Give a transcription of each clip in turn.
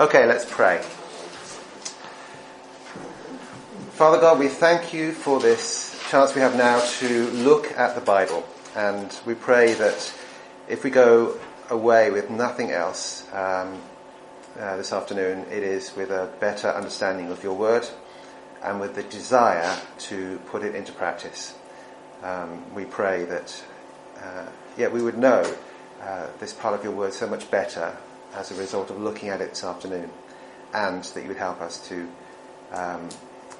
Okay, let's pray. Father God, we thank you for this chance we have now to look at the Bible. And we pray that if we go away with nothing else um, uh, this afternoon, it is with a better understanding of your word and with the desire to put it into practice. Um, we pray that, uh, yeah, we would know uh, this part of your word so much better as a result of looking at it this afternoon, and that you would help us to um,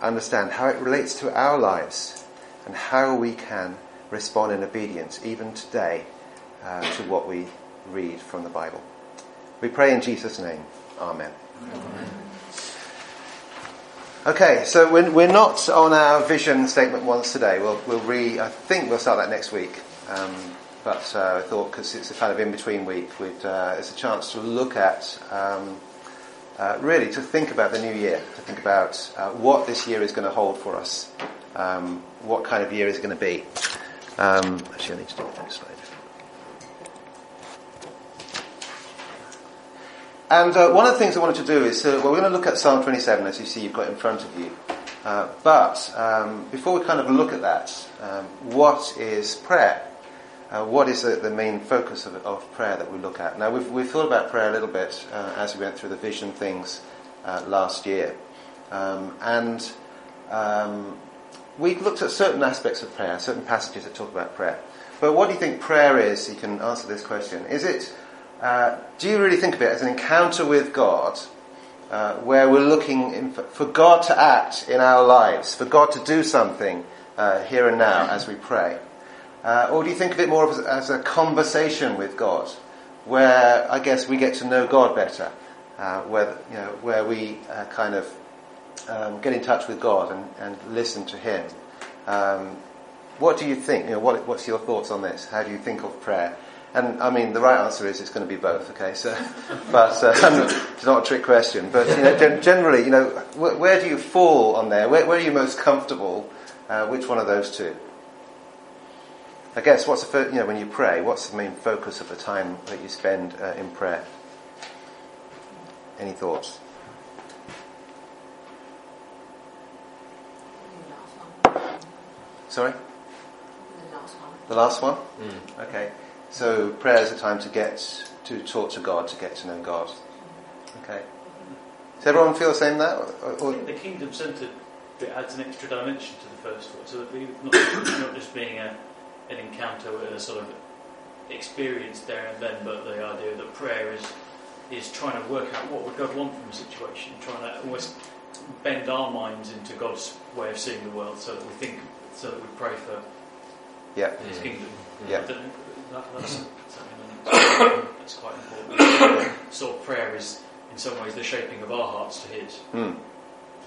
understand how it relates to our lives and how we can respond in obedience, even today, uh, to what we read from the Bible. We pray in Jesus' name. Amen. Amen. Okay, so we're, we're not on our vision statement once today. We'll, we'll re, I think we'll start that next week. Um, but uh, I thought because it's a kind of in-between week, uh, it's a chance to look at um, uh, really to think about the new year, to think about uh, what this year is going to hold for us, um, what kind of year is going to be. Um, actually, I need to do the next slide. And uh, one of the things I wanted to do is, uh, well, we're going to look at Psalm 27, as you see you've got in front of you. But um, before we kind of look at that, um, what is prayer? Uh, what is the, the, main focus of, of, prayer that we look at? Now, we've, we've thought about prayer a little bit uh, as we went through the vision things uh, last year. Um, and um, we looked at certain aspects of prayer, certain passages that talk about prayer. But what do you think prayer is? You can answer this question. Is it, uh, do you really think of it as an encounter with God uh, where we're looking in, for God to act in our lives, for God to do something uh, here and now as we pray? Uh, or do you think of it more as, as, a conversation with God, where I guess we get to know God better, uh, where you know where we uh, kind of um, get in touch with God and, and listen to Him? Um, what do you think? You know, what, what's your thoughts on this? How do you think of prayer? And I mean, the right answer is it's going to be both. Okay, so, but uh, it's not a trick question. But you know, generally, you know, where, where, do you fall on there? Where, where are you most comfortable? Uh, which one of those two? I guess what's the first, you know when you pray, what's the main focus of the time that you spend uh, in prayer? Any thoughts? Sorry. The last one. The last one. Mm. Okay. So prayer is a time to get to talk to God, to get to know God. Okay. Does everyone feel the same that? Or, or? I think the kingdom centred bit adds an extra dimension to the first one, so that we not, not just being a an encounter with a sort of experience there and then, but the idea that prayer is is trying to work out what would God want from a situation, trying to almost bend our minds into God's way of seeing the world, so that we think, so that we pray for yeah. His mm. kingdom. Yeah, that, that's, that's quite important. sort of prayer is, in some ways, the shaping of our hearts to His, mm.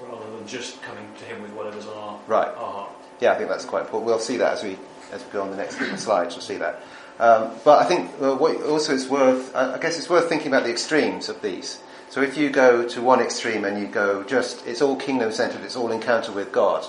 rather than just coming to Him with whatever's on our right. our heart. Yeah, I think that's quite important. We'll see that as we as we go on the next few slides, you'll see that. Um, but I think uh, also it's worth, I guess it's worth thinking about the extremes of these. So if you go to one extreme and you go just, it's all kingdom centered, it's all encounter with God,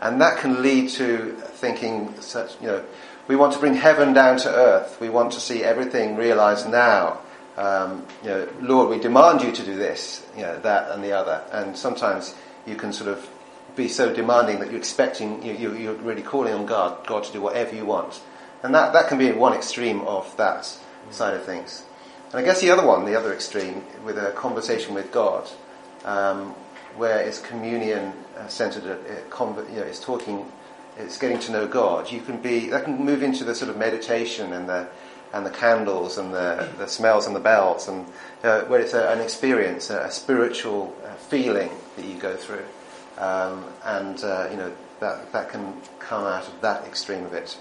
and that can lead to thinking such, you know, we want to bring heaven down to earth. We want to see everything realized now. Um, you know, Lord, we demand you to do this, you know, that and the other. And sometimes you can sort of be so demanding that you're expecting, you, are really calling on God, God to do whatever you want. And that, that can be one extreme of that side of things. And I guess the other one, the other extreme, with a conversation with God, um, where it's communion uh, centered, conv- you know, it's talking, it's getting to know God. You can be, that can move into the sort of meditation and the, and the candles and the, the smells and the bells, and uh, where it's a, an experience, a, a spiritual uh, feeling that you go through. Um, and, uh, you know, that, that can come out of that extreme of it.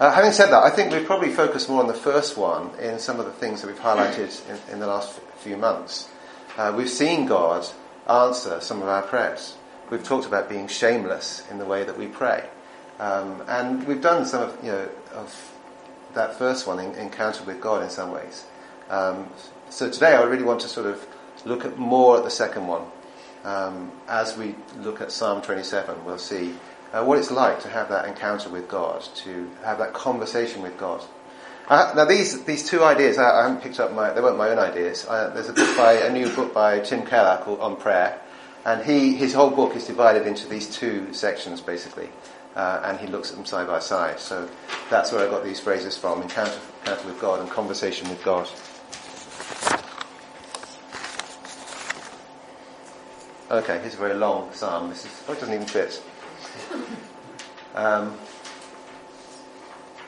Uh, having said that, I think we've probably focused more on the first one in some of the things that we've highlighted in, in the last few months. Uh, we've seen God answer some of our prayers. We've talked about being shameless in the way that we pray. Um, and we've done some of, you know, of that first one, in, encounter with God in some ways. Um, so today I really want to sort of look at more at the second one, um, as we look at Psalm 27, we'll see uh, what it's like to have that encounter with God, to have that conversation with God. Uh, now these these two ideas, I, I haven't picked up my. They weren't my own ideas. Uh, there's a book by a new book by Tim Keller called On Prayer, and he his whole book is divided into these two sections basically, uh, and he looks at them side by side. So that's where I got these phrases from: encounter, encounter with God and conversation with God. Okay, here's a very long psalm. This is, oh, it doesn't even fit. Um,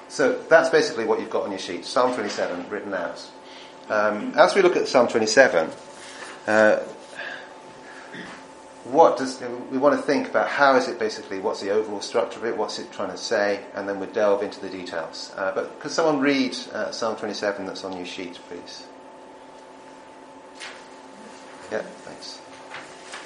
so that's basically what you've got on your sheet. Psalm 27 written out. Um, as we look at Psalm 27, uh, what does we want to think about? How is it basically? What's the overall structure of it? What's it trying to say? And then we delve into the details. Uh, but could someone read uh, Psalm 27 that's on your sheet, please? Yeah, thanks.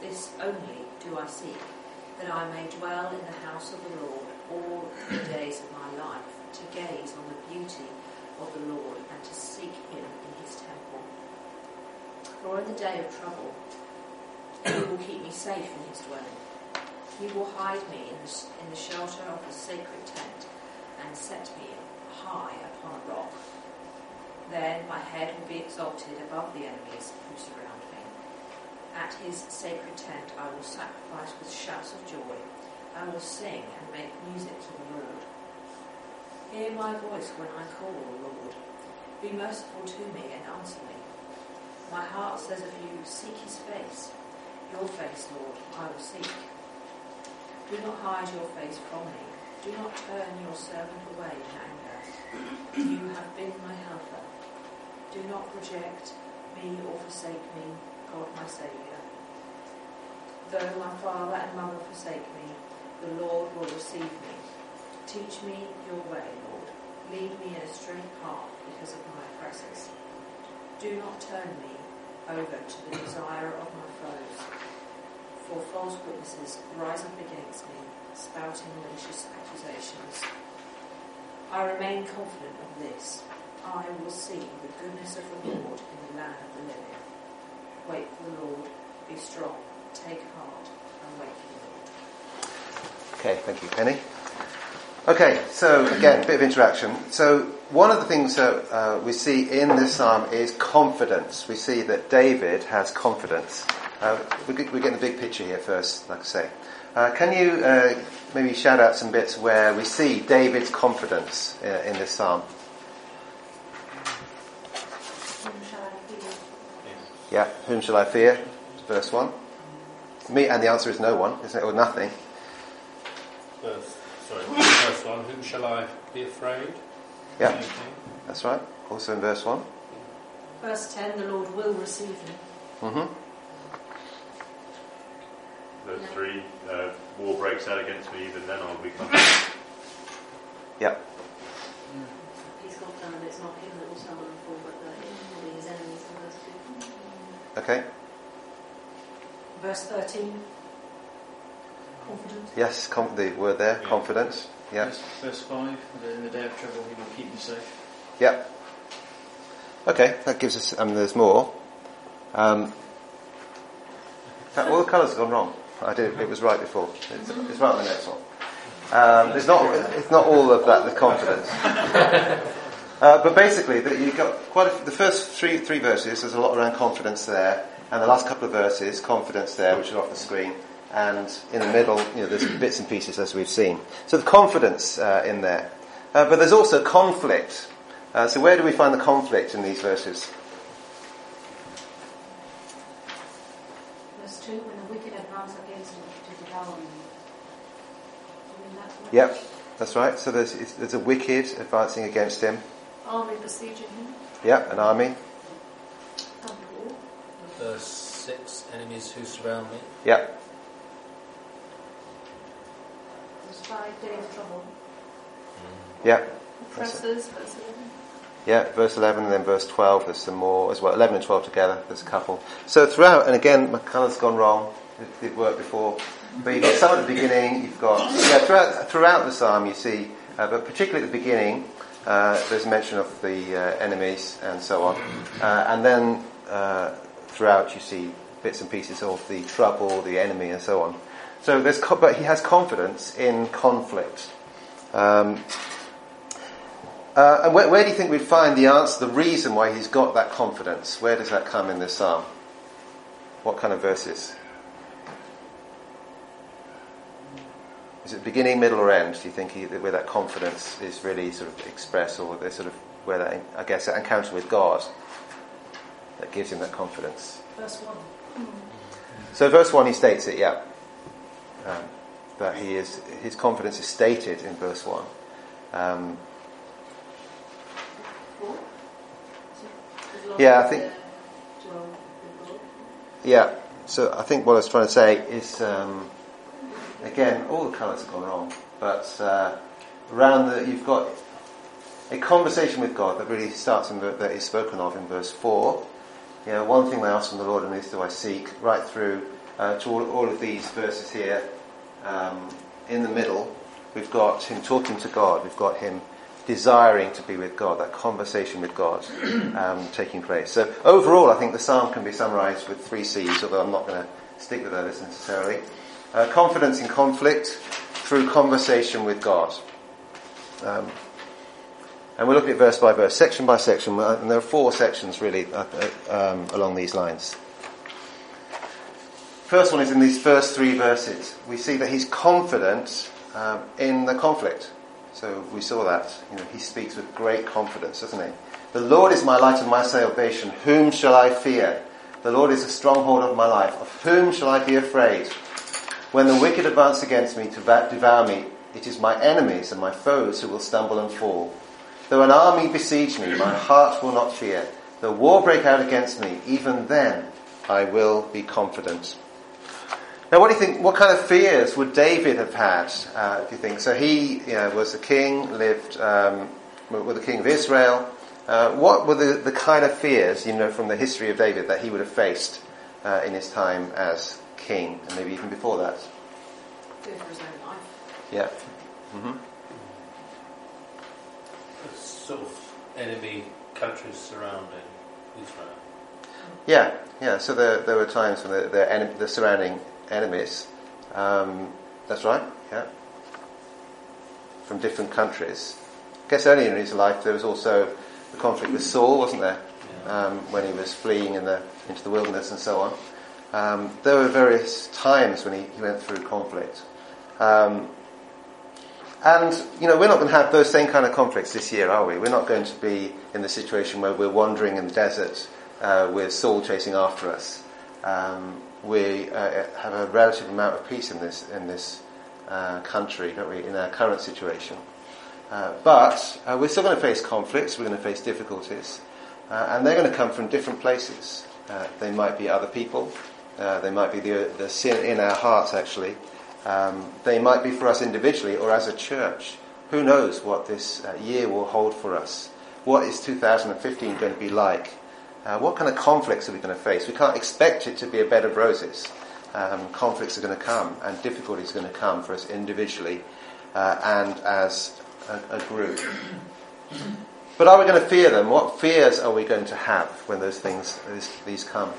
this only do I seek, that I may dwell in the house of the Lord all the days of my life, to gaze on the beauty of the Lord and to seek him in his temple. For in the day of trouble, he will keep me safe in his dwelling. He will hide me in the, in the shelter of his sacred tent and set me high upon a rock. Then my head will be exalted above the enemies who surround me. At his sacred tent I will sacrifice with shouts of joy. I will sing and make music to the Lord. Hear my voice when I call, Lord. Be merciful to me and answer me. My heart says of you, seek his face. Your face, Lord, I will seek. Do not hide your face from me. Do not turn your servant away in anger. You have been my helper. Do not reject me or forsake me, God my Saviour. Though my father and mother forsake me, the Lord will receive me. Teach me your way, Lord. Lead me in a straight path because of my oppressors. Do not turn me over to the desire of my foes, for false witnesses rise up against me, spouting malicious accusations. I remain confident of this. I will see the goodness of the Lord in the land of the living. Wait for the Lord, be strong, take heart, and wait for the Lord. Okay, thank you, Penny. Okay, so again, a bit of interaction. So one of the things that uh, we see in this psalm is confidence. We see that David has confidence. Uh, we're, get- getting the big picture here first, like I say. Uh, can you uh, maybe shout out some bits where we see David's confidence uh, in this psalm? Whom shall I fear? Yeah, whom shall I fear? Verse 1. Me, and the answer is no one, isn't it? Or nothing. Verse, sorry, verse 1. Whom shall I be afraid? Yeah, Anything? that's right. Also in verse 1. Verse 10 The Lord will receive me. Mm-hmm. Verse 3, uh, war breaks out against me, even then I'll be confident. Yeah. He's got done, and it's not him that will stumble and fall, but Okay. Verse 13 Confidence. Yes, com- the word there, Yeah. confidence. Yeah. Verse, verse 5, in the day of trouble he will keep me safe. Yeah. Okay, that gives us, um, there's more. Um, uh, all the colours have gone wrong. I did, it was right before. It's, it's right on the next one. Um, it's not, it's not all of that, the confidence. Uh, but basically, that you got quite a, the first three three verses. There's a lot around confidence there, and the last couple of verses, confidence there, which is off the screen, and in the middle, you know, there's bits and pieces as we've seen. So the confidence uh, in there, uh, but there's also conflict. Uh, so where do we find the conflict in these verses? Verse 2, when the wicked advance against him to devour him. I mean, that's what- Yep, that's right. So there's there's a wicked advancing against him. Army besieging him. Yep, an army. And war. Verse 6. Enemies who surround me. Yep, Verse 5, day of trouble. yep, That's Oppressors, verse 11. Yeah, verse 11 and then verse 12, there's some more as well. 11 and 12 together, there's a couple. So throughout, and again, my colour's gone wrong. It did work before. But you've got some at the beginning, you've got, yeah, throughout, throughout the psalm you see, uh, but particularly at the beginning, uh, there's mention of the uh, enemies and so on. Uh, and then uh, throughout you see bits and pieces of the trouble, the enemy, and so on. So there's, co- but he has confidence in conflict. Um, uh, and where, where, do you think we'd find the answer, the reason why he's got that confidence? Where does that come in this psalm? What kind of verses? Is it beginning, middle, or end? Do you think he, where that confidence is really sort of expressed, or sort of where that, I guess, that encounter with God that gives him that confidence? Verse one. So, verse one, he states it. Yeah, um, that he is his confidence is stated in verse one. Um, yeah, I think. Yeah. So I think what I was trying to say is. Um, again, all the colours have gone wrong, but uh, around the, you've got a conversation with God that really starts in the, that is spoken of in verse 4. You know, one thing I ask from the Lord and this do I seek, right through uh, to all, all, of these verses here. Um, in the middle, we've got him talking to God, we've got him desiring to be with God, that conversation with God um, taking place. So overall, I think the psalm can be summarised with three C's, although I'm not going to stick with those necessarily. Uh, confidence in conflict through conversation with God. Um, and we'll look at verse by verse, section by section, uh, and there are four sections really uh, uh, um, along these lines. First one is in these first three verses. We see that he's confident um, in the conflict. So we saw that. You know, he speaks with great confidence, doesn't he? The Lord is my light and my salvation. Whom shall I fear? The Lord is the stronghold of my life. Of whom shall I be afraid? When the wicked advance against me to devour me, it is my enemies and my foes who will stumble and fall. Though an army besiege me, my heart will not fear. Though war break out against me, even then I will be confident. Now, what do you think? What kind of fears would David have had? Uh, do you think? So he you know, was a king, lived um, with the king of Israel. Uh, what were the, the kind of fears, you know, from the history of David that he would have faced uh, in his time as king, and maybe even before that. For his own life. Yeah. Mm-hmm. Sort of enemy countries surrounding Israel. Yeah, yeah. So there, there were times when the, the, en- the surrounding enemies. Um, that's right. Yeah. From different countries. I guess earlier in his life there was also the conflict with Saul, wasn't there? Um, when he was fleeing in the, into the wilderness and so on. Um, there were various times when he, he went through conflict. Um, and, you know, we're not going to have those same kind of conflicts this year, are we? We're not going to be in the situation where we're wandering in the desert uh, with Saul chasing after us. Um, we uh, have a relative amount of peace in this, in this uh, country, don't we, in our current situation. Uh, but uh, we're still going to face conflicts, we're going to face difficulties, uh, and they're going to come from different places. they might be other people, uh, they might be the, the sin in our hearts, actually. Um, they might be for us individually or as a church. Who knows what this uh, year will hold for us? What is 2015 going to be like? Uh, what kind of conflicts are we going to face? We can't expect it to be a bed of roses. Um, conflicts are going to come and difficulties are going to come for us individually uh, and as a, a group. But are we going to fear them? What fears are we going to have when those things, these, these come?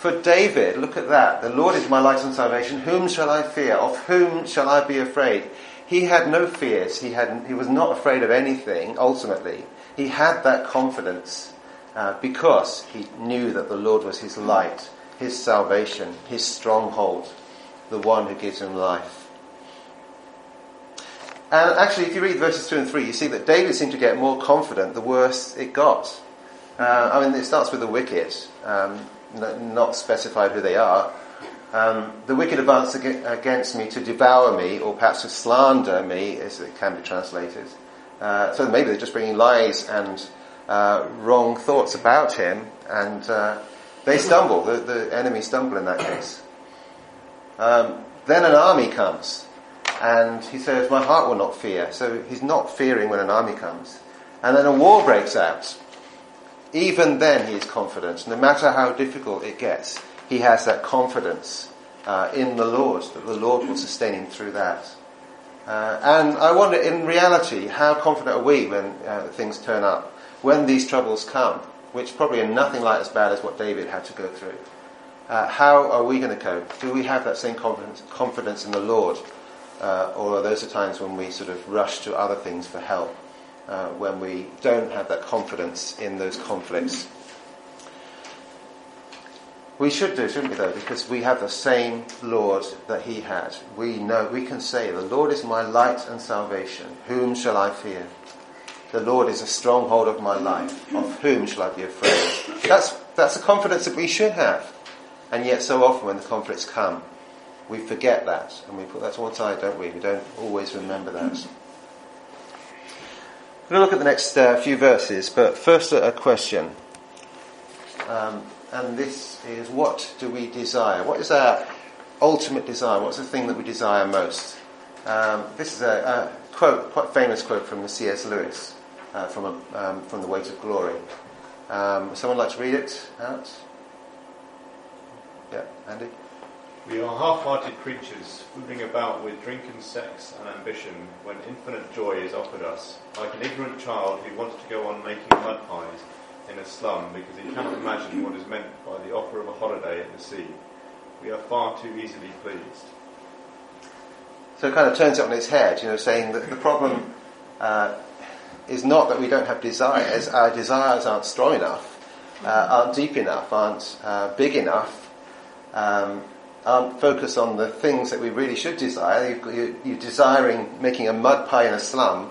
For David, look at that. The Lord is my light and salvation. Whom shall I fear? Of whom shall I be afraid? He had no fears. He, had, he was not afraid of anything, ultimately. He had that confidence uh, because he knew that the Lord was his light, his salvation, his stronghold, the one who gives him life. And actually, if you read verses 2 and 3, you see that David seemed to get more confident the worse it got. Uh, I mean, it starts with the wicked. Um, not specified who they are. Um, the wicked advance against me to devour me, or perhaps to slander me, as it can be translated. Uh, so maybe they're just bringing lies and uh, wrong thoughts about him, and uh, they stumble. The, the, enemy stumble in that case. Um, then an army comes, and he says, "My heart will not fear." So he's not fearing when an army comes. And then a war breaks out. Even then, he is confident. No matter how difficult it gets, he has that confidence uh, in the Lord, that the Lord will sustain him through that. Uh, and I wonder, in reality, how confident are we when uh, things turn up, when these troubles come, which probably are nothing like as bad as what David had to go through? Uh, how are we going to cope? Do we have that same confidence, confidence in the Lord? Uh, or are those the times when we sort of rush to other things for help, uh, when we don't have that confidence in those conflicts? We should do, shouldn't we, though, because we have the same Lord that he had. We know, we can say, The Lord is my light and salvation. Whom shall I fear? The Lord is a stronghold of my life. Of whom shall I be afraid? That's, that's a confidence that we should have. And yet, so often when the conflicts come, we forget that and we put that to one side, don't we? We don't always remember that. We're going to look at the next uh, few verses, but first a, a question. Um, and this is what do we desire? What is our ultimate desire? What's the thing that we desire most? Um, this is a, a, quote, quite famous quote from C.S. Lewis uh, from, a, um, from The Weight of Glory. Um, someone like to read it out? Yeah, Andy? We are half-hearted creatures, fooling about with drink and sex and ambition when infinite joy is offered us, like an ignorant child who wants to go on making mud pies in a slum because he cannot imagine what is meant by the offer of a holiday at the sea. We are far too easily pleased. So it kind of turns it on its head, you know, saying that the problem uh, is not that we don't have desires, our desires aren't strong enough, uh, aren't deep enough, aren't uh, big enough, um, aren't focused on the things that we really should desire. You're, you're desiring making a mud pie in a slum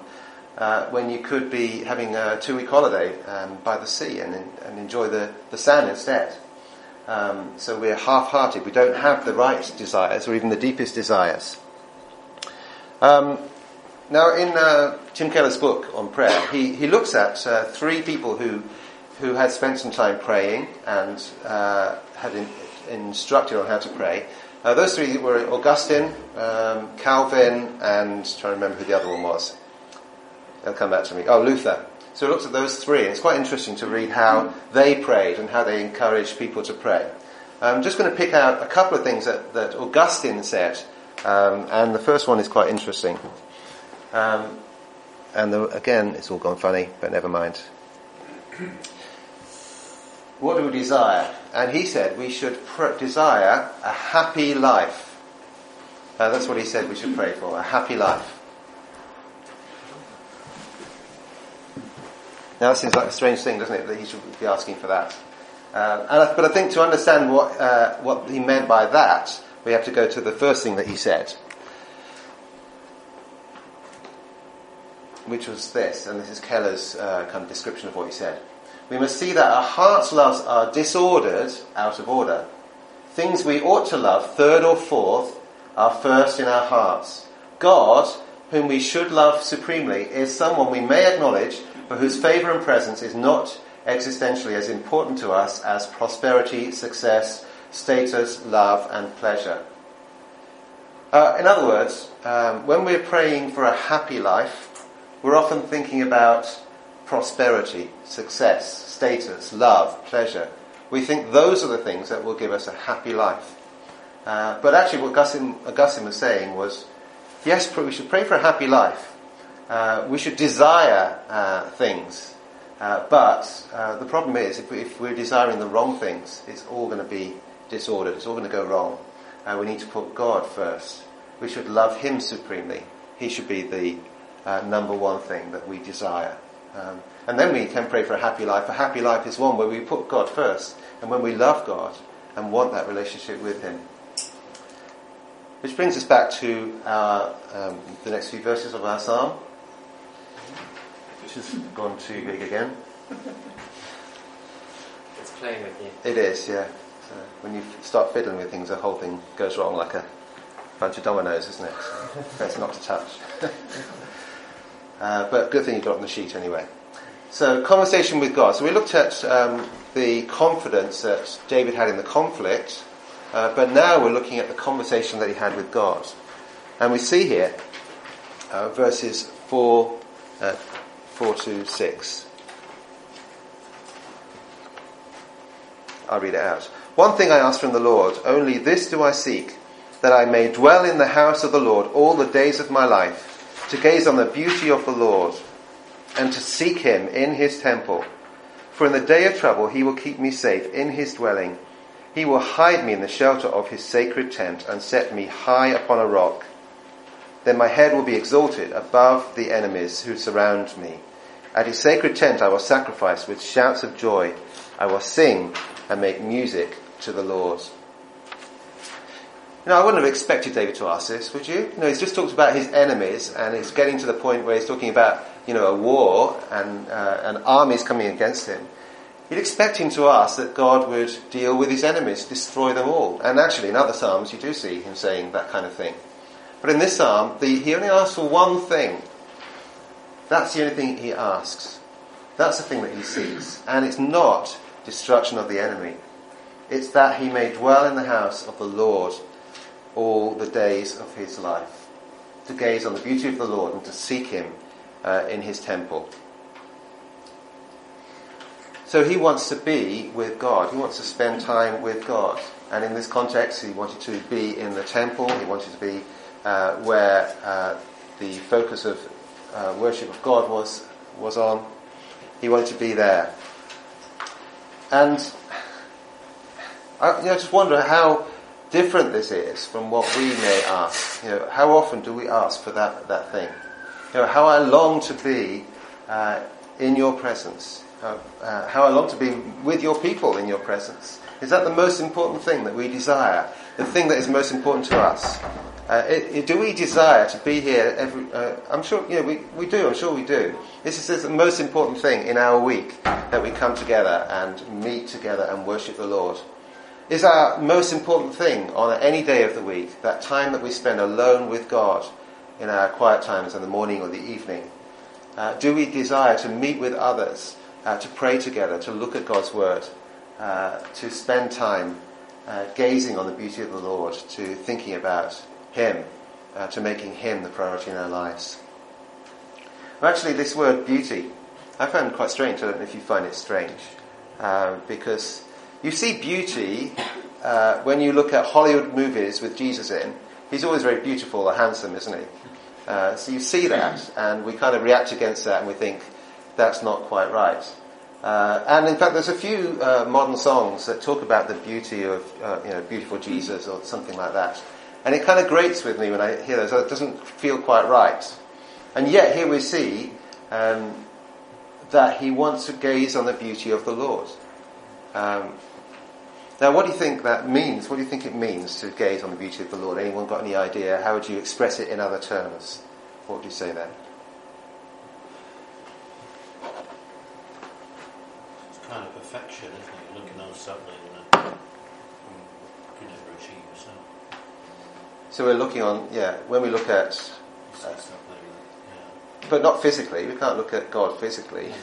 uh, when you could be having a two week holiday um, by the sea and, and enjoy the, the sand instead. Um, so we're half hearted. We don't have the right desires or even the deepest desires. Um, now, in uh, Tim Keller's book on prayer, he, he looks at uh, three people who, who had spent some time praying and uh, had in, instructed on how to pray. Uh, those three were Augustine, um, Calvin, and trying to remember who the other one was. They'll come back to me. Oh, Luther. So he looks at those three, and it's quite interesting to read how they prayed and how they encouraged people to pray. I'm just going to pick out a couple of things that, that Augustine said, um, and the first one is quite interesting. Um, and the, again, it's all gone funny, but never mind. What do we desire? And he said we should pr- desire a happy life. Uh, that's what he said we should pray for, a happy life. Now, that seems like a strange thing, doesn't it, that he should be asking for that? Uh, I, but I think to understand what, uh, what he meant by that, we have to go to the first thing that he said, which was this, and this is Keller's uh, kind of description of what he said. We must see that our heart's loves are disordered out of order. Things we ought to love, third or fourth, are first in our hearts. God, whom we should love supremely, is someone we may acknowledge but whose favour and presence is not existentially as important to us as prosperity, success, status, love, and pleasure. Uh, in other words, um, when we're praying for a happy life, we're often thinking about prosperity, success, status, love, pleasure. We think those are the things that will give us a happy life. Uh, but actually, what Augustine, Augustine was saying was, yes, we should pray for a happy life, uh, we should desire uh, things, uh, but uh, the problem is if, we, we're desiring the wrong things, it's all going to be disordered. It's all going to go wrong. Uh, we need to put God first. We should love Him supremely. He should be the uh, number one thing that we desire. Um, and then we can pray for a happy life. A happy life is one where we put God first, and when we love God and want that relationship with Him. Which brings us back to our, um, the next few verses of our psalm which has gone too big again. It's playing with you. It is, yeah. So when you start fiddling with things, the whole thing goes wrong like a bunch of dominoes, isn't it? So best not to touch. uh, but good thing you got on the sheet anyway. So conversation with God. So we looked at um, the confidence that David had in the conflict, uh, but now we're looking at the conversation that he had with God. And we see here uh, verses 4, uh, 4 to 6. I'll read it out. One thing I ask from the Lord, only this do I seek, that I may dwell in the house of the Lord all the days of my life, to gaze on the beauty of the Lord, and to seek him in his temple. For in the day of trouble he will keep me safe in his dwelling. He will hide me in the shelter of his sacred tent and set me high upon a rock. Then my head will be exalted above the enemies who surround me. At his sacred tent I will sacrifice with shouts of joy. I will sing and make music to the Lord. Know, I wouldn't have expected David to ask this, would you? No, he's just talked about his enemies, and he's getting to the point where he's talking about, you know, a war and uh, an armies coming against him. You'd expect him to ask that God would deal with his enemies, destroy them all. And actually, in other psalms, you do see him saying that kind of thing. But in this psalm, the, he only asks for one thing. That's the only thing he asks. That's the thing that he seeks. And it's not destruction of the enemy. It's that he may dwell in the house of the Lord all the days of his life. To gaze on the beauty of the Lord and to seek him uh, in his temple. So he wants to be with God. He wants to spend time with God. And in this context, he wanted to be in the temple. He wanted to be uh, where uh, the focus of uh, worship of God was was on. He wanted to be there. And I you know, just wonder how different this is from what we may ask. You know, how often do we ask for that, that thing? You know, how I long to be uh, in your presence. How, uh, how I long to be with your people in your presence. Is that the most important thing that we desire? The thing that is most important to us? Uh, it, it, do we desire to be here every, uh, I'm sure, you know, we, we do, I'm sure we do. This is the most important thing in our week, that we come together and meet together and worship the Lord. Is our most important thing on any day of the week, that time that we spend alone with God in our quiet times in the morning or the evening. Uh, do we desire to meet with others, uh, to pray together, to look at God's Word, uh, to spend time uh, gazing on the beauty of the Lord, to thinking about him, uh, to making Him the priority in our lives. Actually, this word beauty, I found quite strange. I don't know if you find it strange. Uh, because you see beauty uh, when you look at Hollywood movies with Jesus in. He's always very beautiful or handsome, isn't he? Uh, so you see that, and we kind of react against that, and we think that's not quite right. Uh, and in fact, there's a few uh, modern songs that talk about the beauty of, uh, you know, beautiful Jesus or something like that. And it kind of grates with me when I hear those. It doesn't feel quite right. And yet here we see um, that he wants to gaze on the beauty of the Lord. Um, now, what do you think that means? What do you think it means to gaze on the beauty of the Lord? Anyone got any idea? How would you express it in other terms? What would you say then? It's kind of perfection, isn't it? You're looking on something that you never achieve yourself. So we're looking on, yeah, when we look at, You see something that, but not physically, we can't look at God physically. yeah.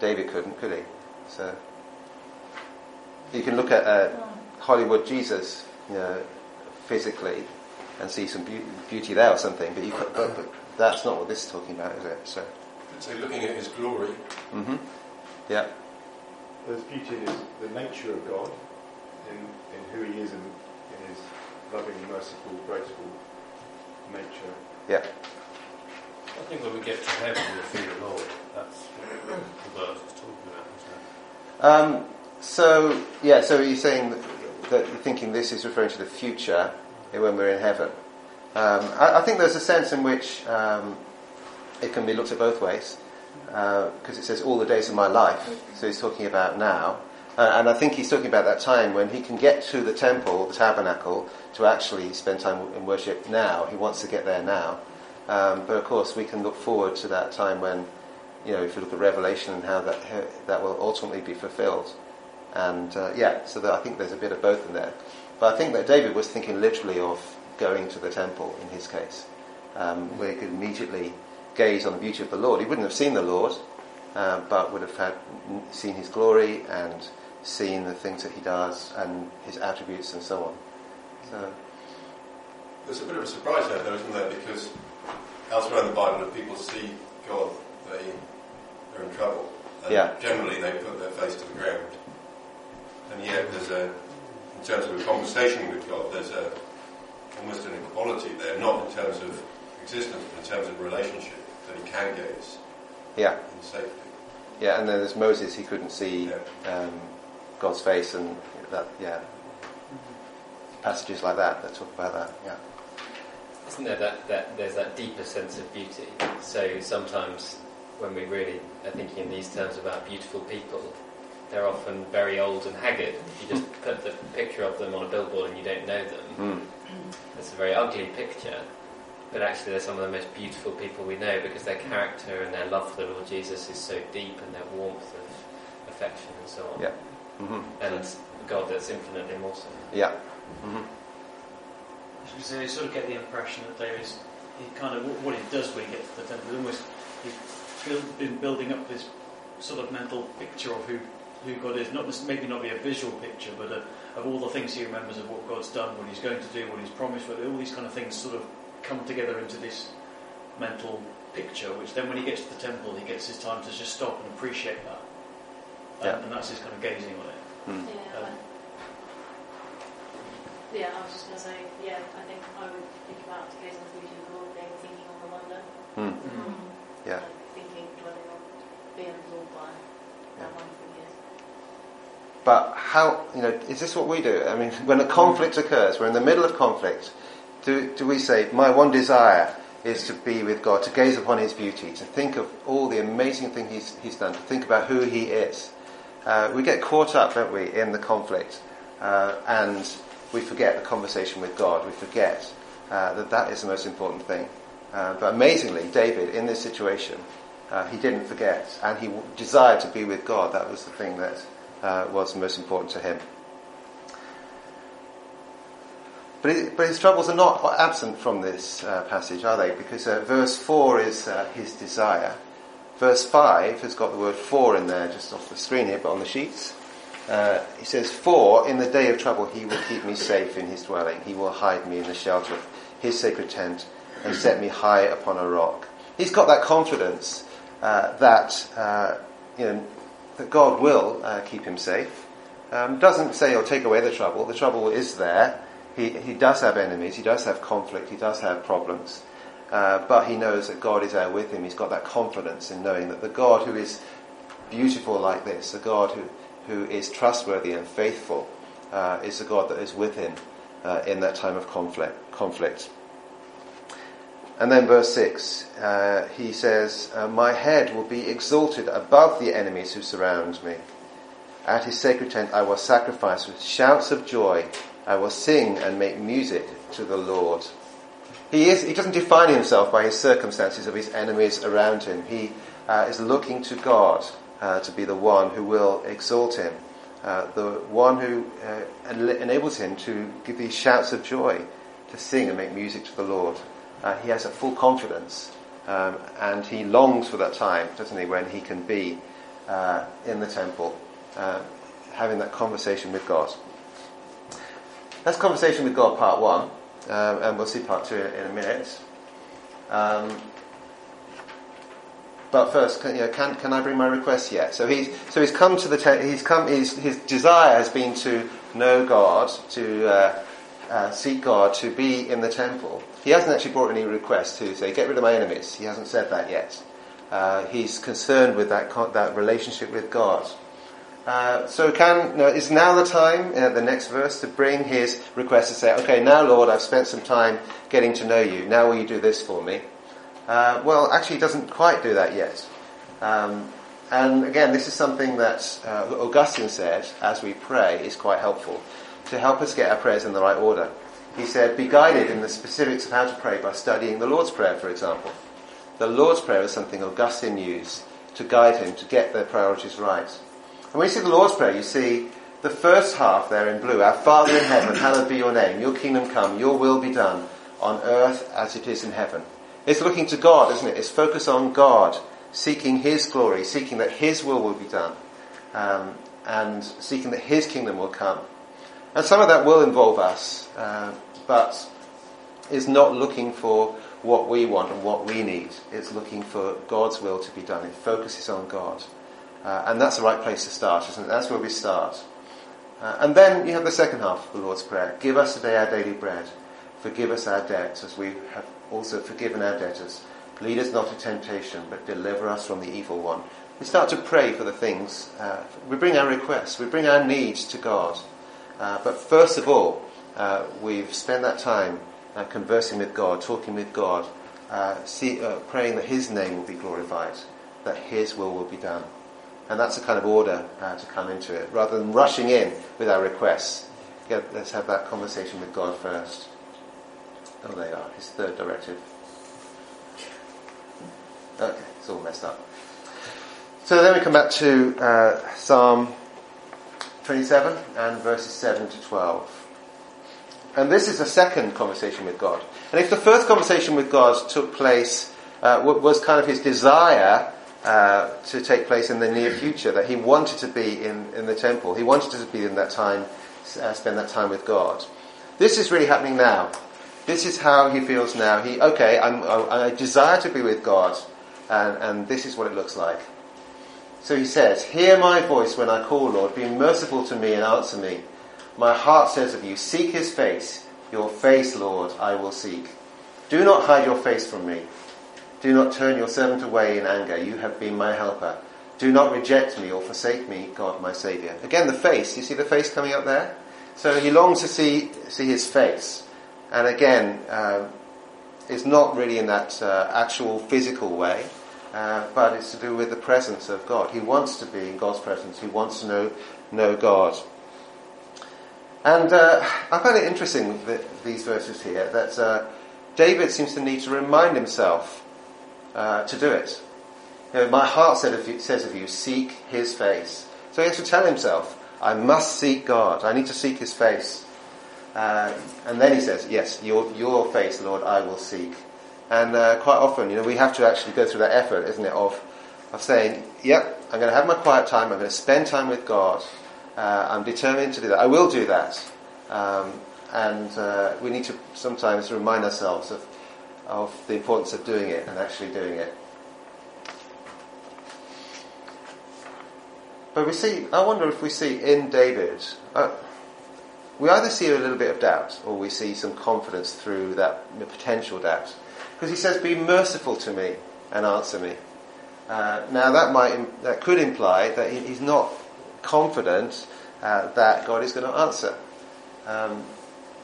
David couldn't, could he? So you can look at uh, Hollywood Jesus, you know, physically, and see some beau- beauty there or something. But, you, ca- but, but that's not what this is talking about, is it? So, So looking at his glory, Mm-hmm. yeah, There's beauty in his, the nature of God, in, in who he is and in his loving, merciful, graceful nature. yeah, I think when we get to heaven, we'll see the Lord. That's what the verse is talking about, isn't it? Um, so, yeah, so you're saying that, that you're thinking this is referring to the future eh, when we're in heaven. Um, I, I think there's a sense in which um, it can be looked at both ways, because it says all the days of my life, so he's talking about now. Uh, and I think he's talking about that time when he can get to the temple, the tabernacle, to actually spend time in worship now. He wants to get there now. Um, but of course, we can look forward to that time when, you know, if you look at Revelation and how that how that will ultimately be fulfilled. And uh, yeah, so that I think there's a bit of both in there. But I think that David was thinking literally of going to the temple in his case, um, where he could immediately gaze on the beauty of the Lord. He wouldn't have seen the Lord, uh, but would have had seen his glory and seen the things that he does and his attributes and so on. So there's a bit of a surprise there, though, isn't there? Because elsewhere in the Bible, if people see God, they they're in trouble. And Yeah. generally they put their face to the ground. And yet there's a, in terms of a conversation with God, there's a, almost an equality there, not in terms of existence, but in terms of relationship, that he can gaze Yeah, in safety. yeah. And then there's Moses. He couldn't see Yeah. um, God's face, and that yeah. Passages like that that talk about that. Yeah. Isn't there that, that there's that deeper sense of beauty? So sometimes when we really are thinking in these terms about beautiful people, they're often very old and haggard. If you just put the picture of them on a billboard and you don't know them, Mm. it's a very ugly picture. But actually, they're some of the most beautiful people we know because their character and their love for the Lord Jesus is so deep, and their warmth of affection and so on. Yeah. hmm And God, that's infinitely more so. Yeah. hmm As you sort of get the impression that there is, he kind of, what he does when he gets to the temple, is almost, he's build, been building up this sort of mental picture of who, who God is. Not just- maybe not be a visual picture, but a, of all the things he remembers of what God's done, what he's going to do, what he's promised, but all these kind of things sort of come together into this mental picture, which then when he gets to the temple, he gets his time to just stop and appreciate that. And, Yeah. and that's his kind of gazing on it. Mm. Yeah, Um, I- yeah, I was just going to say, yeah, I think I would think about gazing gaze on the beauty of the Lord, being thinking on the wonder, Mm. Yeah. like thinking, dwelling on, being absorbed by how wonderful He is. But how, you know, is this what we do? I mean, when a conflict occurs, we're in the middle of conflict, do, do we say, my one desire is to be with God, to gaze upon His beauty, to think of all the amazing things He's, he's done, to think about who He is? Uh, we get caught up, don't we, in the conflict, uh, and we forget the conversation with God. We forget uh, that that is the most important thing. Uh, but amazingly, David, in this situation, uh, he didn't forget, and he w- desired to be with God. That was the thing that uh, was most important to him. But, it, but his troubles are not absent from this uh, passage, are they? Because uh, verse 4 is uh, his desire. Verse 5 has got the word for in there, just off the screen here, but on the sheets. Uh, he says, For in the day of trouble he will keep me safe in his dwelling. He will hide me in the shelter of his sacred tent and set me high upon a rock. He's got that confidence uh, that, uh, you know, that God will uh, keep him safe. Um, doesn't say or take away the trouble. The trouble is there. He, he does have enemies. He does have conflict. He does have problems. Uh, but he knows that God is there with him. He's got that confidence in knowing that the God who is beautiful like this, the God who, who is trustworthy and faithful, uh, is the God that is with him uh, in that time of conflict. conflict. And then verse 6, uh, he says, uh, My head will be exalted above the enemies who surround me. At his sacred tent I will sacrifice with shouts of joy. I will sing and make music to the Lord. He, is, he doesn't define himself by his circumstances of his enemies around him. He uh, is looking to God uh, to be the one who will exalt him, uh, the one who uh, enables him to give these shouts of joy, to sing and make music to the Lord. Uh, he has a full confidence, um, and he longs for that time, doesn't he, when he can be uh, in the temple, uh, having that conversation with God. That's conversation with God, part one, um, and we'll see part two in a minute. Um, but first, can, you know, can, can I bring my request yet? So he's so he's come to the te- he's come his his desire has been to know God, to uh, uh, seek God, to be in the temple. He hasn't actually brought any requests to say get rid of my enemies. He hasn't said that yet. Uh, he's concerned with that that relationship with God. Uh, so can no, is now the time, uh, the next verse, to bring his request to say, okay, now Lord, I've spent some time getting to know you. Now will you do this for me? Uh, well, actually, he doesn't quite do that yet. Um, and again, this is something that uh, Augustine said as we pray is quite helpful to help us get our prayers in the right order. He said, be guided in the specifics of how to pray by studying the Lord's Prayer, for example. The Lord's Prayer is something Augustine used to guide him to get their priorities right. And when you see the Lord's Prayer, you see the first half there in blue, Our Father in heaven, hallowed be your name, your kingdom come, your will be done on earth as it is in heaven. It's looking to God, isn't it? It's focus on God, seeking His glory, seeking that His will will be done, um, and seeking that His kingdom will come. And some of that will involve us, uh, but is not looking for what we want and what we need. It's looking for God's will to be done. It focuses on God. Uh, and that's the right place to start, isn't it? That's where we start. Uh, and then you have the second half of the Lord's Prayer. Give us today our daily bread. Forgive us our debts as we have also forgiven our debtors. Lead us not to temptation, but deliver us from the evil one. We start to pray for the things. Uh, we bring our requests. We bring our needs to God. Uh, but first of all, uh, we've spent that time uh, conversing with God, talking with God, uh, see, uh, praying that His name will be glorified, that His will will be done. And that's the kind of order uh, to come into it, rather than rushing in with our requests. Get, let's have that conversation with God first. Oh, they are. His third directive. Okay, it's all messed up. So then we come back to Psalm 27 and verses 7 to 12. And this is a second conversation with God. And if the first conversation with God took place, uh, was kind of his desire uh, to take place in the near future, that he wanted to be in, in the temple, he wanted to be in that time, uh, spend that time with God. This is really happening now. This is how he feels now. He, okay, I'm, I, I desire to be with God, and, and this is what it looks like. So he says, Hear my voice when I call, Lord. Be merciful to me and answer me. My heart says of you, Seek his face. Your face, Lord, I will seek. Do not hide your face from me. Do not turn your servant away in anger. You have been my helper. Do not reject me or forsake me, God my Saviour. Again, the face. You see the face coming up there? So he longs to see, see his face. And again, um, it's not really in that uh, actual physical way, uh, but it's to do with the presence of God. He wants to be in God's presence. He wants to know, know God. And uh, I find it interesting these verses here that uh, David seems to need to remind himself uh, to do it. You know, my heart said of you, says of you, seek his face. So he has to tell himself, I must seek God. I need to seek his face. Uh, and then he says, yes, your, your face, Lord, I will seek. And uh, quite often, you know, we have to actually go through that effort, isn't it, of, of saying, yep, I'm going to have my quiet time, I'm going to spend time with God, uh, I'm determined to do that. I will do that. Um, and uh, we need to sometimes remind ourselves of, of the importance of doing it and actually doing it. But we see, I wonder if we see in David, uh, we either see a little bit of doubt or we see some confidence through that potential doubt. Because he says, Be merciful to me and answer me. Uh, now that might that could imply that he, he's not confident uh, that God is going to answer. Um,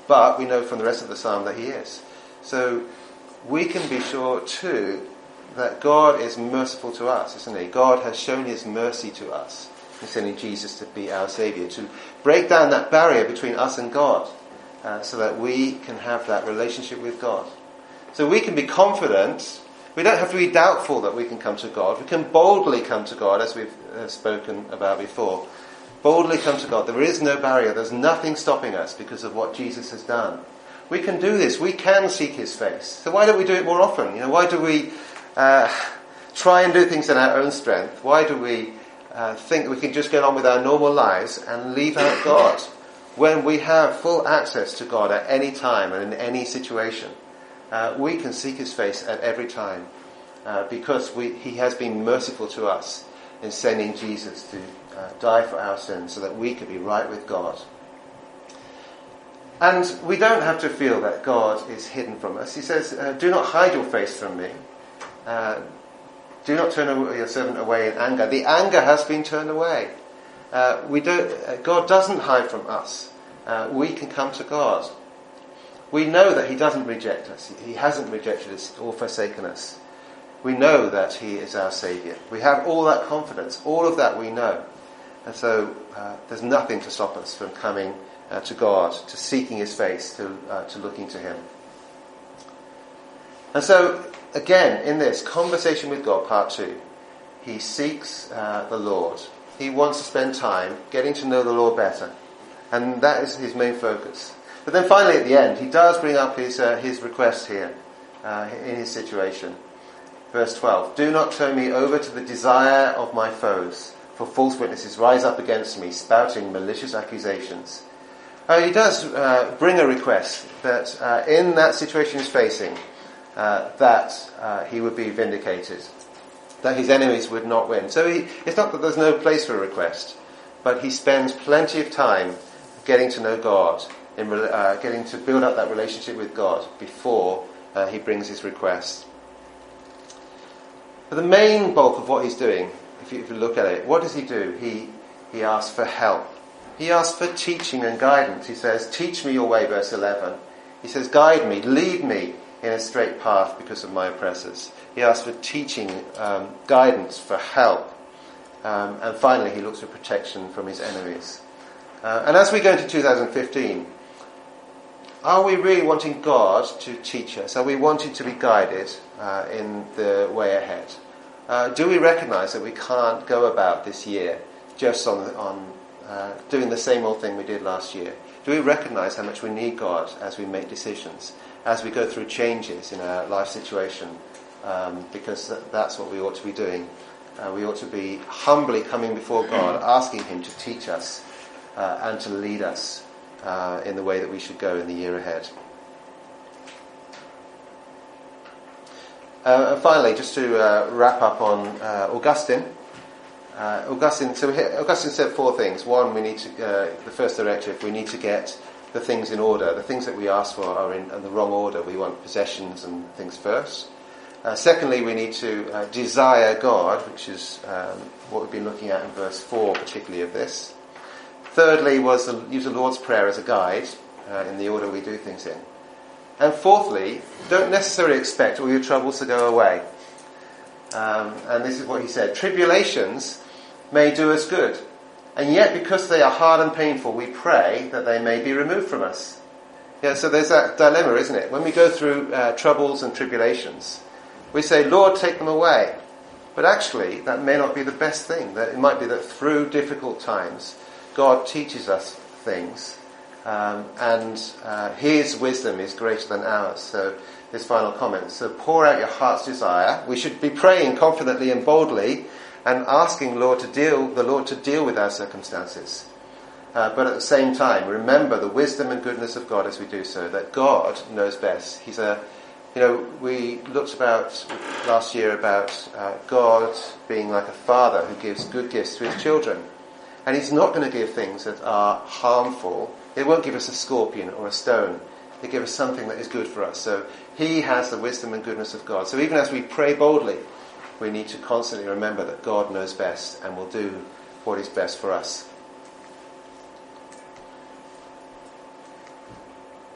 but we know from the rest of the psalm that he is. So we can be sure too that God is merciful to us, isn't he? God has shown his mercy to us in sending Jesus to be our Saviour, to break down that barrier between us and God, uh, so that we can have that relationship with God. So we can be confident. We don't have to be doubtful that we can come to God. We can boldly come to God, as we've uh, spoken about before boldly come to God. There is no barrier. There's nothing stopping us because of what Jesus has done. We can do this. We can seek His face. So why don't we do it more often? You know, why do we uh, try and do things in our own strength? Why do we uh, think we can just get on with our normal lives and leave out God when we have full access to God at any time and in any situation? Uh, we can seek His face at every time uh, because we, He has been merciful to us in sending Jesus to uh, die for our sins so that we could be right with God. And we don't have to feel that God is hidden from us. He says, uh, Do not hide your face from me. Uh, do not turn your servant away in anger. The anger has been turned away. We don't, God doesn't hide from us. Uh, we can come to God. We know that He doesn't reject us. He hasn't rejected us or forsaken us. We know that He is our Saviour. We have all that confidence. All of that we know. And so uh, there's nothing to stop us from coming uh, to God, to seeking His face, to, uh, to looking to Him. And so, again, in this conversation with God, part two, he seeks uh, the Lord. He wants to spend time getting to know the Lord better. And that is his main focus. But then finally, at the end, he does bring up his, uh, his request here uh, in his situation. Verse 12 Do not turn me over to the desire of my foes for false witnesses rise up against me, spouting malicious accusations. Uh, he does uh, bring a request that uh, in that situation he's facing, uh, that he would be vindicated, that his enemies would not win. So he, it's not that there's no place for a request, but he spends plenty of time getting to know God, in, uh, getting to build up that relationship with God before uh, he brings his request. But the main bulk of what he's doing, if you, if you look at it, what does he do? He, he asks for help. He asks for teaching and guidance. He says, Teach me your way, verse 11. He says, Guide me, lead me in a straight path because of my oppressors. He asks for teaching, um, guidance, for help. Um, and finally, he looks for protection from his enemies. Uh, and as we go into 2015, are we really wanting God to teach us? Are we wanting to be guided uh, in the way ahead? Uh, do we recognize that we can't go about this year just on, on uh, doing the same old thing we did last year? Do we recognize how much we need God as we make decisions, as we go through changes in our life situation? Um, because th- that's what we ought to be doing. Uh, we ought to be humbly coming before God, asking Him to teach us uh, and to lead us uh, in the way that we should go in the year ahead. Uh, and finally, just to uh, wrap up on uh, Augustine. Uh, Augustine, so here, Augustine said four things. One, we need to, uh, the first directive, we need to get the things in order. The things that we ask for are in, in the wrong order. We want possessions and things first. secondly, we need to desire God, which is um, what we've been looking at in verse 4, particularly of this. Thirdly was to use the Lord's Prayer as a guide uh, in the order we do things in. And fourthly, don't necessarily expect all your troubles to go away. Um, and this is what he said Tribulations may do us good. And yet, because they are hard and painful, we pray that they may be removed from us. Yeah, so there's that dilemma, isn't it? When we go through uh, troubles and tribulations, we say, Lord, take them away. But actually, that may not be the best thing. That it might be that through difficult times, God teaches us things, um, and uh, His wisdom is greater than ours. So, this final comment. So, pour out your heart's desire. We should be praying confidently and boldly, and asking Lord to deal, the Lord to deal with our circumstances. Uh, but at the same time, remember the wisdom and goodness of God as we do so. That God knows best. He's a you know, we looked about last year about uh, God being like a father who gives good gifts to his children. And he's not going to give things that are harmful. It won't give us a scorpion or a stone. He'll give us something that is good for us. So he has the wisdom and goodness of God. So even as we pray boldly, we need to constantly remember that God knows best and will do what is best for us.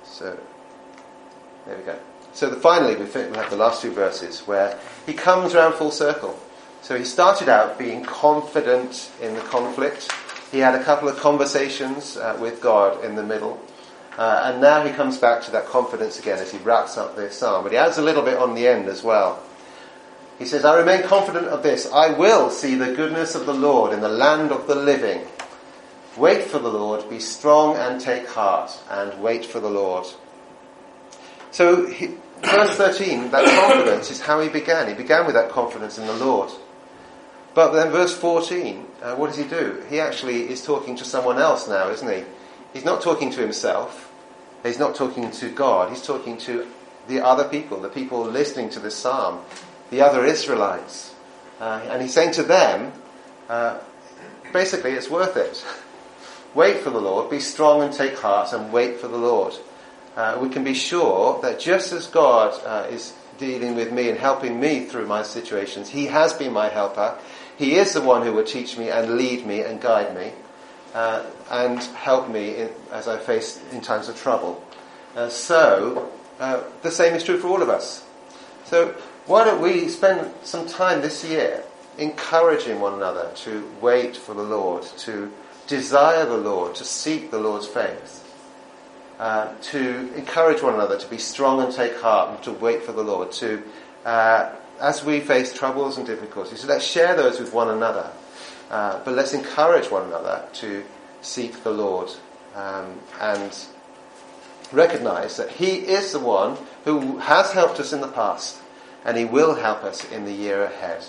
So, there we go. So the, finally, we have the last two verses where he comes around full circle. So he started out being confident in the conflict. He had a couple of conversations uh, with God in the middle. Uh, and now he comes back to that confidence again as he wraps up this psalm. But he adds a little bit on the end as well. He says, I remain confident of this. I will see the goodness of the Lord in the land of the living. Wait for the Lord, be strong and take heart, and wait for the Lord. So, he, verse 13, that confidence is how he began. He began with that confidence in the Lord. But then verse 14, uh, what does he do? He actually is talking to someone else now, isn't he? He's not talking to himself. He's not talking to God. He's talking to the other people, the people listening to this psalm, the other Israelites. Uh, and he's saying to them, uh, basically, it's worth it. wait for the Lord, be strong and take heart, and wait for the Lord. Uh, we can be sure that just as God uh, is dealing with me and helping me through my situations, He has been my helper. He is the one who will teach me and lead me and guide me uh, and help me in, as I face in times of trouble. Uh, so, uh, the same is true for all of us. So, why don't we spend some time this year encouraging one another to wait for the Lord, to desire the Lord, to seek the Lord's face, uh, to encourage one another to be strong and take heart and to wait for the Lord, to uh, as we face troubles and difficulties, so let's share those with one another. Uh, but let's encourage one another to seek the Lord um, and recognize that He is the one who has helped us in the past and He will help us in the year ahead.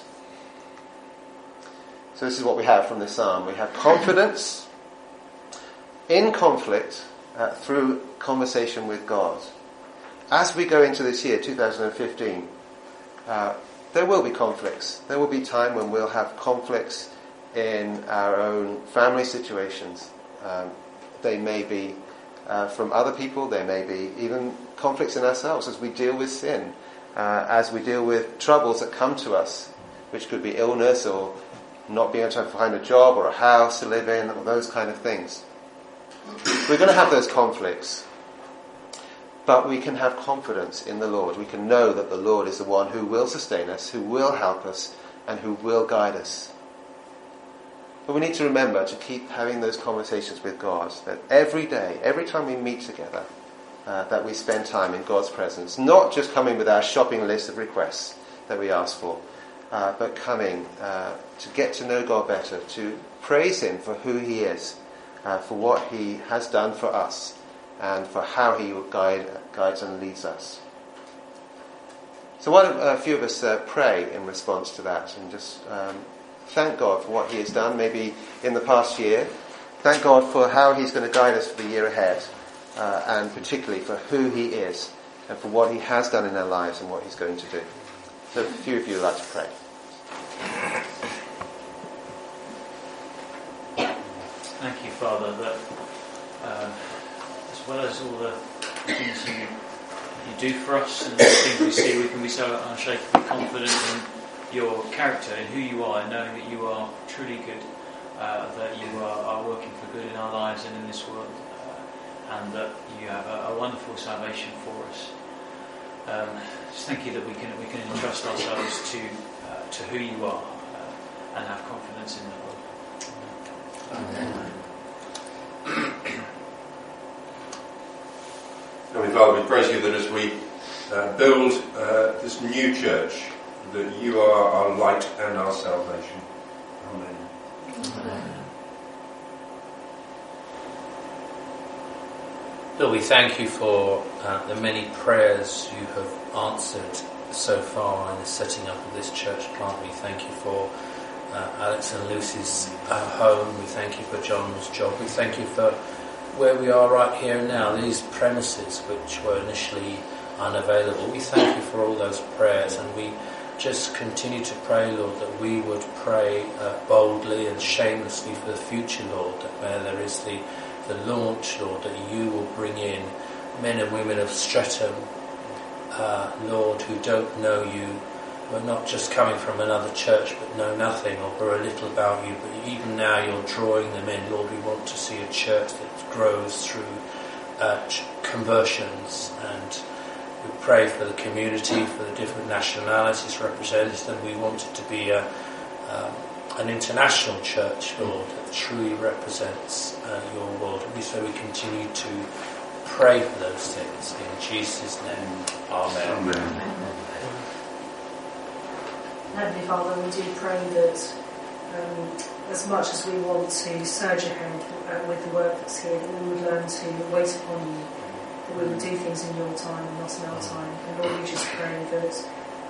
So, this is what we have from this psalm. We have confidence in conflict uh, through conversation with God. as we go into this year, 2015, uh, there will be conflicts. There will be time when we'll have conflicts in our own family situations. Um, they may be uh, from other people, there may be even conflicts in ourselves as we deal with sin, uh, as we deal with troubles that come to us, which could be illness or not being able to find a job or a house to live in or those kind of things. We're going to have those conflicts. But we can have confidence in the Lord. We can know that the Lord is the one who will sustain us, who will help us, and who will guide us. But we need to remember to keep having those conversations with God, that every day, every time we meet together, uh, that we spend time in God's presence, not just coming with our shopping list of requests that we ask for, uh, but coming uh, to get to know God better, to praise Him for who He is, uh, for what He has done for us, and for how He guide, guides and leads us. So why don't a few of us uh, pray in response to that and just um, thank God for what He has done, maybe in the past year. Thank God for how He's going to guide us for the year ahead, uh, and particularly for who He is and for what He has done in our lives and what He's going to do. So a few of you would like to pray. Thank you, Father, that uh, as well as all the things you, you do for us and the things we see, we can be so unshakably confident in your character and who you are, knowing that you are truly good, uh, that you are, are, working for good in our lives and in this world, uh, and that you have a, a, wonderful salvation for us. Um, just thank you that we can we can entrust ourselves to uh, to who you are uh, and have confidence in that. Amen. Heavenly Father, we praise you that as we uh, build uh, this new church, that you are our light and our salvation. Amen. Amen. Lord, we thank you for uh, the many prayers you have answered so far in the setting up of this church plant. We thank you for uh, Alex and Lucy's uh, home. We thank you for John's job. We thank you for where we are right here and now, these premises which were initially unavailable. We thank you for all those prayers and we just continue to pray, Lord, that we would pray uh, boldly and shamelessly for the future, Lord, that where there is the, the launch, Lord, that you will bring in men and women of Streatham, uh, Lord, who don't know you, who are not just coming from another church but know nothing or very little about you, but even now you're drawing them in. Lord, we want to see a church that grows through uh, conversions and we pray for the community, for the different nationalities represented, and we want it to be a, um, an international church, Lord, that truly represents uh, your world. And we so we continue to pray for those things in Jesus' name. Amen. Amen. Heavenly Father, we do pray that um, as much as we want to surge ahead uh, with the work that's here, that we would learn to wait upon you that we would do things in your time and not in our time. And Lord, we just pray that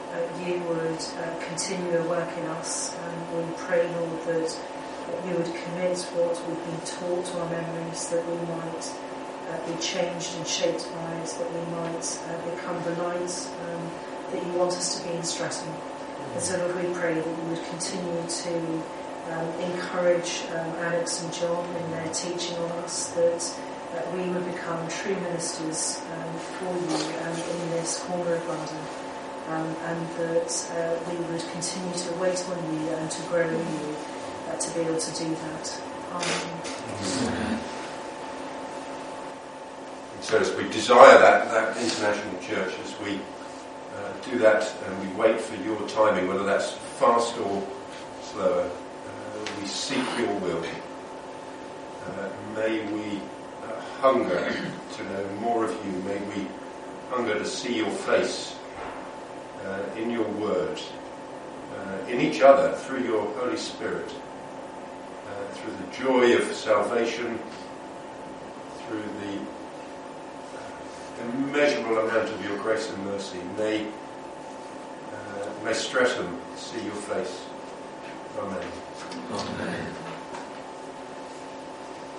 uh, you would uh, continue to work in us. And we pray, Lord, that you would commit what we've been taught to our memories, that we might uh, be changed and shaped by it, that we might uh, become the light um, that you want us to be in Streatham. And so, Lord, we pray that you would continue to um, encourage um, Alex and John in their teaching on us, that that we would become true ministers um, for you um, in this corner of London, um, and that uh, we would continue to wait on you and to grow in you uh, to be able to do that. Amen. So as we desire that, that international church, as we uh, do that and we wait for your timing, whether that's fast or slower, uh, we seek your will. Uh, may we hunger to know more of you. May we hunger to see your face uh, in your word, uh, in each other through your Holy Spirit, uh, through the joy of salvation, through the immeasurable amount of your grace and mercy. May, uh, may Streatham see your face. Amen. Amen.